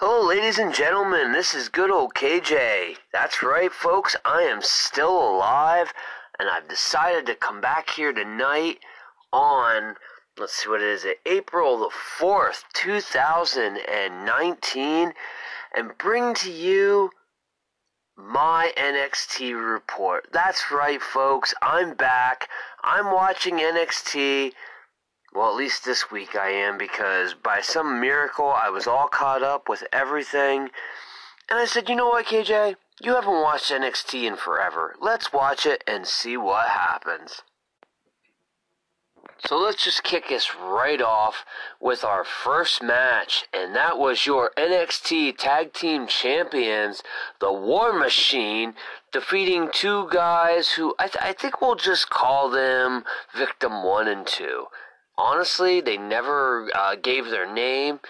Hello, ladies and gentlemen. This is good old KJ. That's right, folks. I am still alive, and I've decided to come back here tonight on, let's see what it is, April the 4th, 2019, and bring to you my NXT report. That's right, folks. I'm back. I'm watching NXT. Well, at least this week I am because by some miracle I was all caught up with everything. And I said, you know what, KJ? You haven't watched NXT in forever. Let's watch it and see what happens. So let's just kick us right off with our first match, and that was your NXT Tag Team Champions, the War Machine, defeating two guys who I, th- I think we'll just call them Victim 1 and 2 honestly, they never uh, gave their name.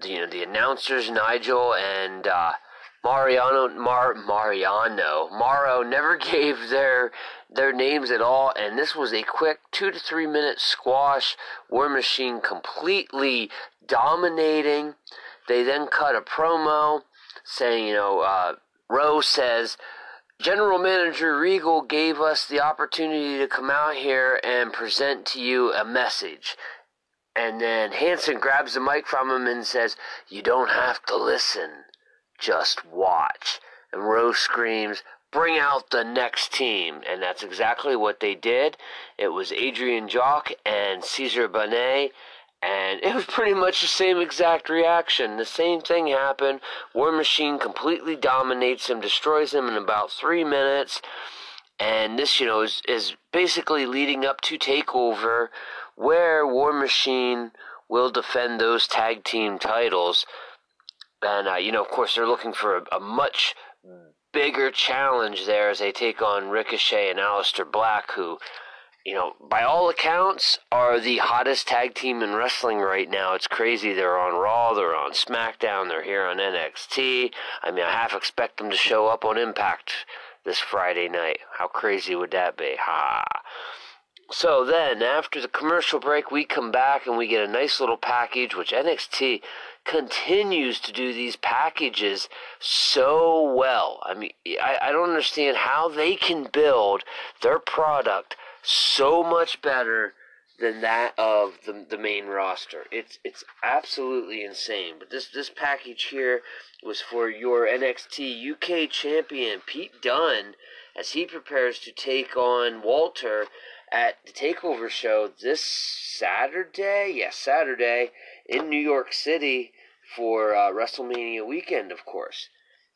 The, you know, the announcers Nigel and uh, Mariano Mar Mariano Maro never gave their their names at all, and this was a quick two to three minute squash. War Machine completely dominating. They then cut a promo saying, you know, uh, Rose says General Manager Regal gave us the opportunity to come out here and present to you a message. And then Hanson grabs the mic from him and says, You don't have to listen, just watch. And Rowe screams, Bring out the next team. And that's exactly what they did. It was Adrian Jock and Caesar Bonnet and it was pretty much the same exact reaction. The same thing happened. War Machine completely dominates him, destroys him in about three minutes. And this, you know, is, is basically leading up to TakeOver, where War Machine will defend those tag team titles. And, uh, you know, of course, they're looking for a, a much bigger challenge there as they take on Ricochet and Aleister Black, who you know, by all accounts, are the hottest tag team in wrestling right now. It's crazy. They're on Raw, they're on SmackDown, they're here on NXT. I mean, I half expect them to show up on Impact this Friday night. How crazy would that be? Ha! So then, after the commercial break, we come back and we get a nice little package, which NXT continues to do these packages so well. I mean, I, I don't understand how they can build their product so much better than that of the, the main roster. It's it's absolutely insane. But this this package here was for your NXT UK champion Pete Dunne as he prepares to take on Walter at the Takeover show this Saturday. Yes, Saturday in New York City for uh, WrestleMania weekend, of course.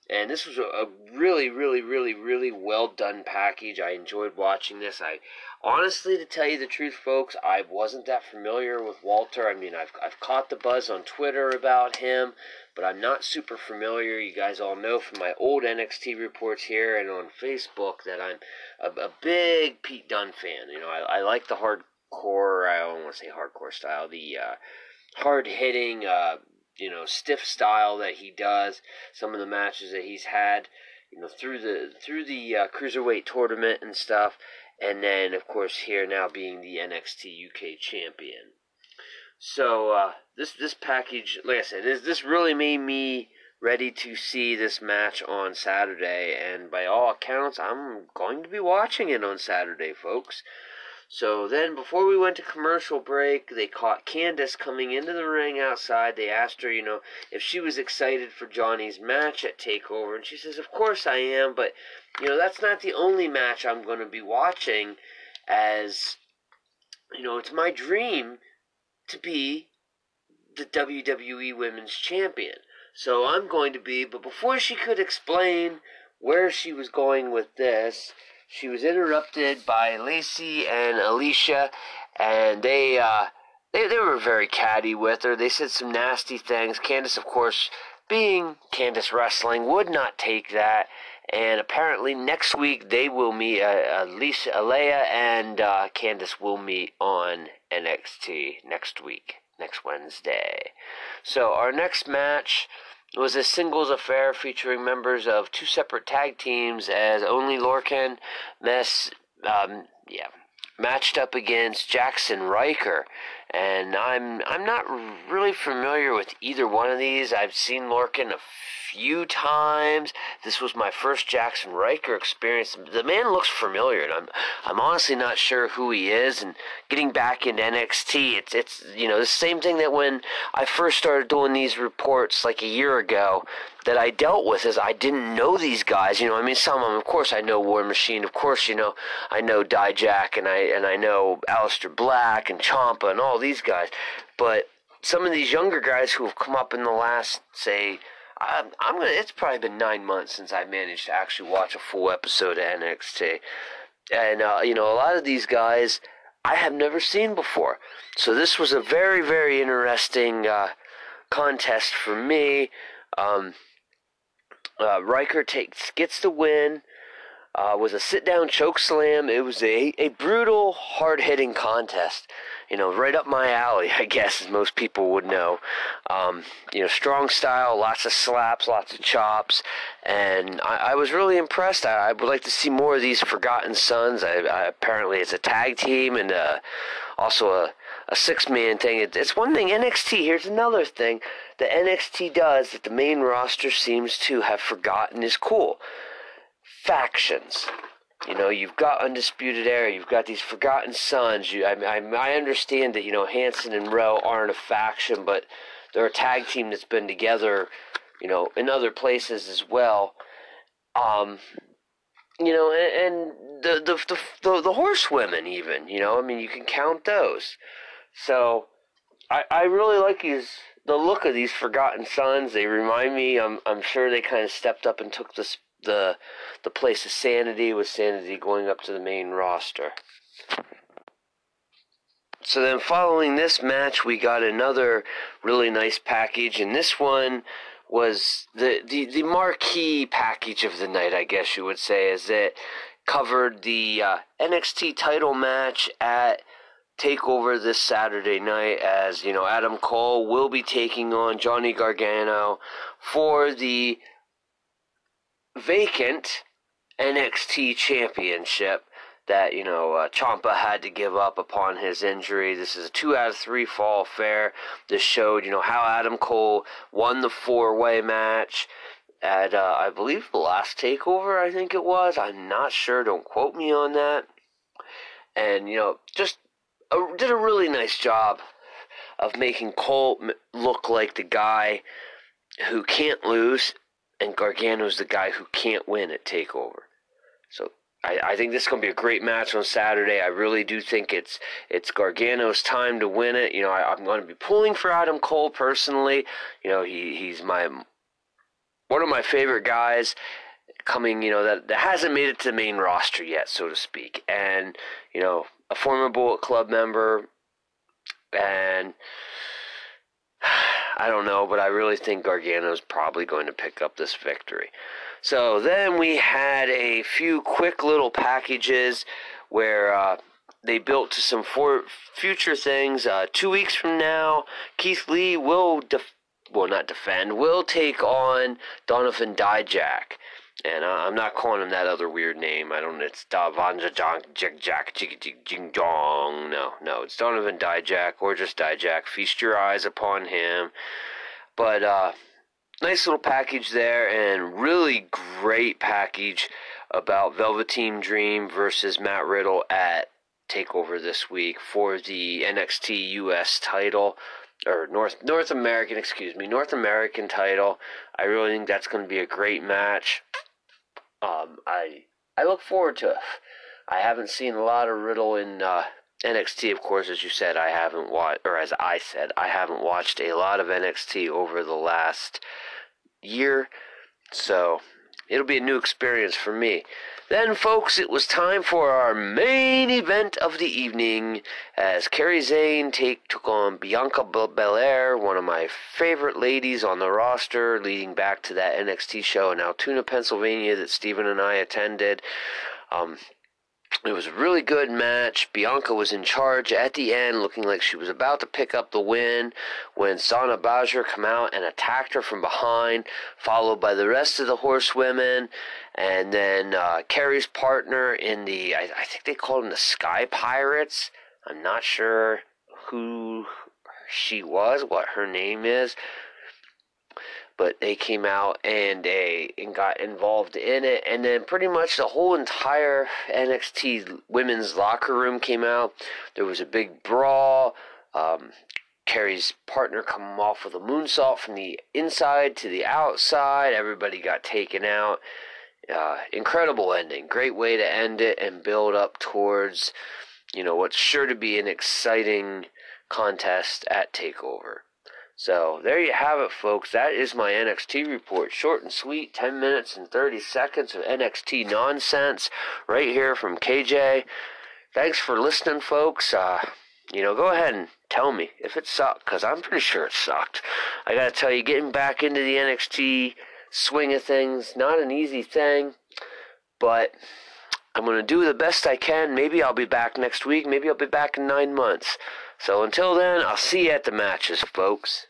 And this was a, really, really, really, really well done package. I enjoyed watching this. I honestly, to tell you the truth, folks, I wasn't that familiar with Walter. I mean, I've I've caught the buzz on Twitter about him, but I'm not super familiar. You guys all know from my old NXT reports here and on Facebook that I'm a, a big Pete Dunne fan. You know, I, I like the hardcore. I don't want to say hardcore style. The uh, hard hitting. Uh, you know stiff style that he does. Some of the matches that he's had, you know, through the through the uh, cruiserweight tournament and stuff, and then of course here now being the NXT UK champion. So uh, this this package, like I said, this this really made me ready to see this match on Saturday, and by all accounts, I'm going to be watching it on Saturday, folks. So then, before we went to commercial break, they caught Candice coming into the ring outside. They asked her, you know, if she was excited for Johnny's match at TakeOver, and she says, Of course I am, but, you know, that's not the only match I'm going to be watching, as, you know, it's my dream to be the WWE Women's Champion. So I'm going to be, but before she could explain where she was going with this, she was interrupted by Lacey and Alicia, and they uh, they they were very catty with her. They said some nasty things. Candice, of course, being Candice Wrestling, would not take that. And apparently next week they will meet. Uh, Alicia, Alea, and uh, Candice will meet on NXT next week, next Wednesday. So our next match it was a singles affair featuring members of two separate tag teams as Oney Lorcan, Mess, um, yeah, matched up against Jaxson Ryker, and I'm I'm not really familiar with either one of these. I've seen Lorcan a few times. This was my first Jaxson Ryker experience. The man looks familiar, and I'm I'm honestly not sure who he is. And getting back into NXT, it's it's you know the same thing that when I first started doing these reports like a year ago that I dealt with is I didn't know these guys. You know, I mean, some of them, of course, I know War Machine. Of course, you know, I know Dijak, and I and I know Aleister Black and Ciampa and all these guys. But some of these younger guys who have come up in the last, say, I'm, I'm gonna. It's probably been nine months since I managed to actually watch a full episode of NXT, and uh, you know, a lot of these guys I have never seen before. So this was a very, very interesting uh, contest for me. Um, uh, Ryker takes gets the win. Uh, was a sit down choke slam. It was a, a brutal, hard hitting contest you know, right up my alley, I guess, as most people would know. Um, you know, strong style, lots of slaps, lots of chops, and I, I was really impressed. I, I, would like to see more of these Forgotten Sons. I, apparently, it's a tag team and uh, also a, a six man thing. It, it's one thing, NXT, here's another thing that NXT does that the main roster seems to have forgotten is cool factions. You know, you've got Undisputed Era, you've got these Forgotten Sons. You, I, I, I understand that, you know, Hanson and Rowe aren't a faction, but they're a tag team that's been together, you know, in other places as well. Um, you know, and, and the, the, the, the, the horsewomen, even, you know, I mean, you can count those. So, I, I really like these, the look of these Forgotten Sons. They remind me, I'm, I'm sure they kind of stepped up and took this the the place of sanity with sanity going up to the main roster. So then following this match we got another really nice package and this one was the, the, the marquee package of the night, I guess you would say, as it covered the uh, NXT title match at Takeover this Saturday night. As you know, Adam Cole will be taking on Johnny Gargano for the vacant NXT championship that, you know, uh, Ciampa had to give up upon his injury. This is a two out of three fall affair. This showed, you know, how Adam Cole won the four way match at, uh, I believe, the last takeover, I think it was. I'm not sure. Don't quote me on that. And, you know, just a, did a really nice job of making Cole look like the guy who can't lose and Gargano's the guy who can't win at Takeover. So I, I think this is going to be a great match on Saturday. I really do think it's it's Gargano's time to win it. You know, I, am going to be pulling for Adam Cole personally. You know, he he's my one of my favorite guys coming. You know that that hasn't made it to the main roster yet, so to speak. And you know, a former Bullet Club member, and I don't know, but I really think Gargano's probably going to pick up this victory. So then we had a few quick little packages where uh, they built to some for future things. Uh, two weeks from now, Keith Lee will, def- well, not defend, will take on Donovan Dijak. And uh, I'm not calling him that other weird name. I don't. It's Davanja Jack Jack Jing Dong. No, no. It's Donovan Dijak or just Dijak. Feast your eyes upon him. But uh, nice little package there, and really great package about Velveteen Dream versus Matt Riddle at Takeover this week for the NXT US title or North North American, excuse me, North American title. I really think that's going to be a great match. Um, I I look forward to it. I haven't seen a lot of Riddle in uh, NXT, of course, as you said, I haven't watched, or as I said, I haven't watched a lot of NXT over the last year, so it'll be a new experience for me. Then, folks, it was time for our main event of the evening as Kairi Sane take, took on Bianca Belair, one of my favorite ladies on the roster, leading back to that NXT show in Altoona, Pennsylvania that Stephen and I attended. Um, it was a really good match. Bianca was in charge at the end, looking like she was about to pick up the win when Shayna Baszler come out and attacked her from behind, followed by the rest of the horsewomen. And then uh, Kairi's partner in the, I, I think they called them the Sky Pirates. I'm not sure who she was, what her name is, but they came out and they and got involved in it. And then pretty much the whole entire NXT women's locker room came out. There was a big brawl. Um, Kairi's partner come off with a moonsault from the inside to the outside. Everybody got taken out. Uh, incredible ending. Great way to end it and build up towards you know what's sure to be an exciting contest at takeover so there you have it, folks. That is my NXT report. Short and sweet, 10 minutes and 30 seconds of NXT nonsense right here from KJ. Thanks for listening, folks. Uh, you know, go ahead and tell me if it sucked, because I'm pretty sure it sucked. I gotta tell you, getting back into the NXT swing of things, not an easy thing, but I'm gonna do the best I can. Maybe I'll be back next week. Maybe I'll be back in nine months. So until then, I'll see you at the matches, folks.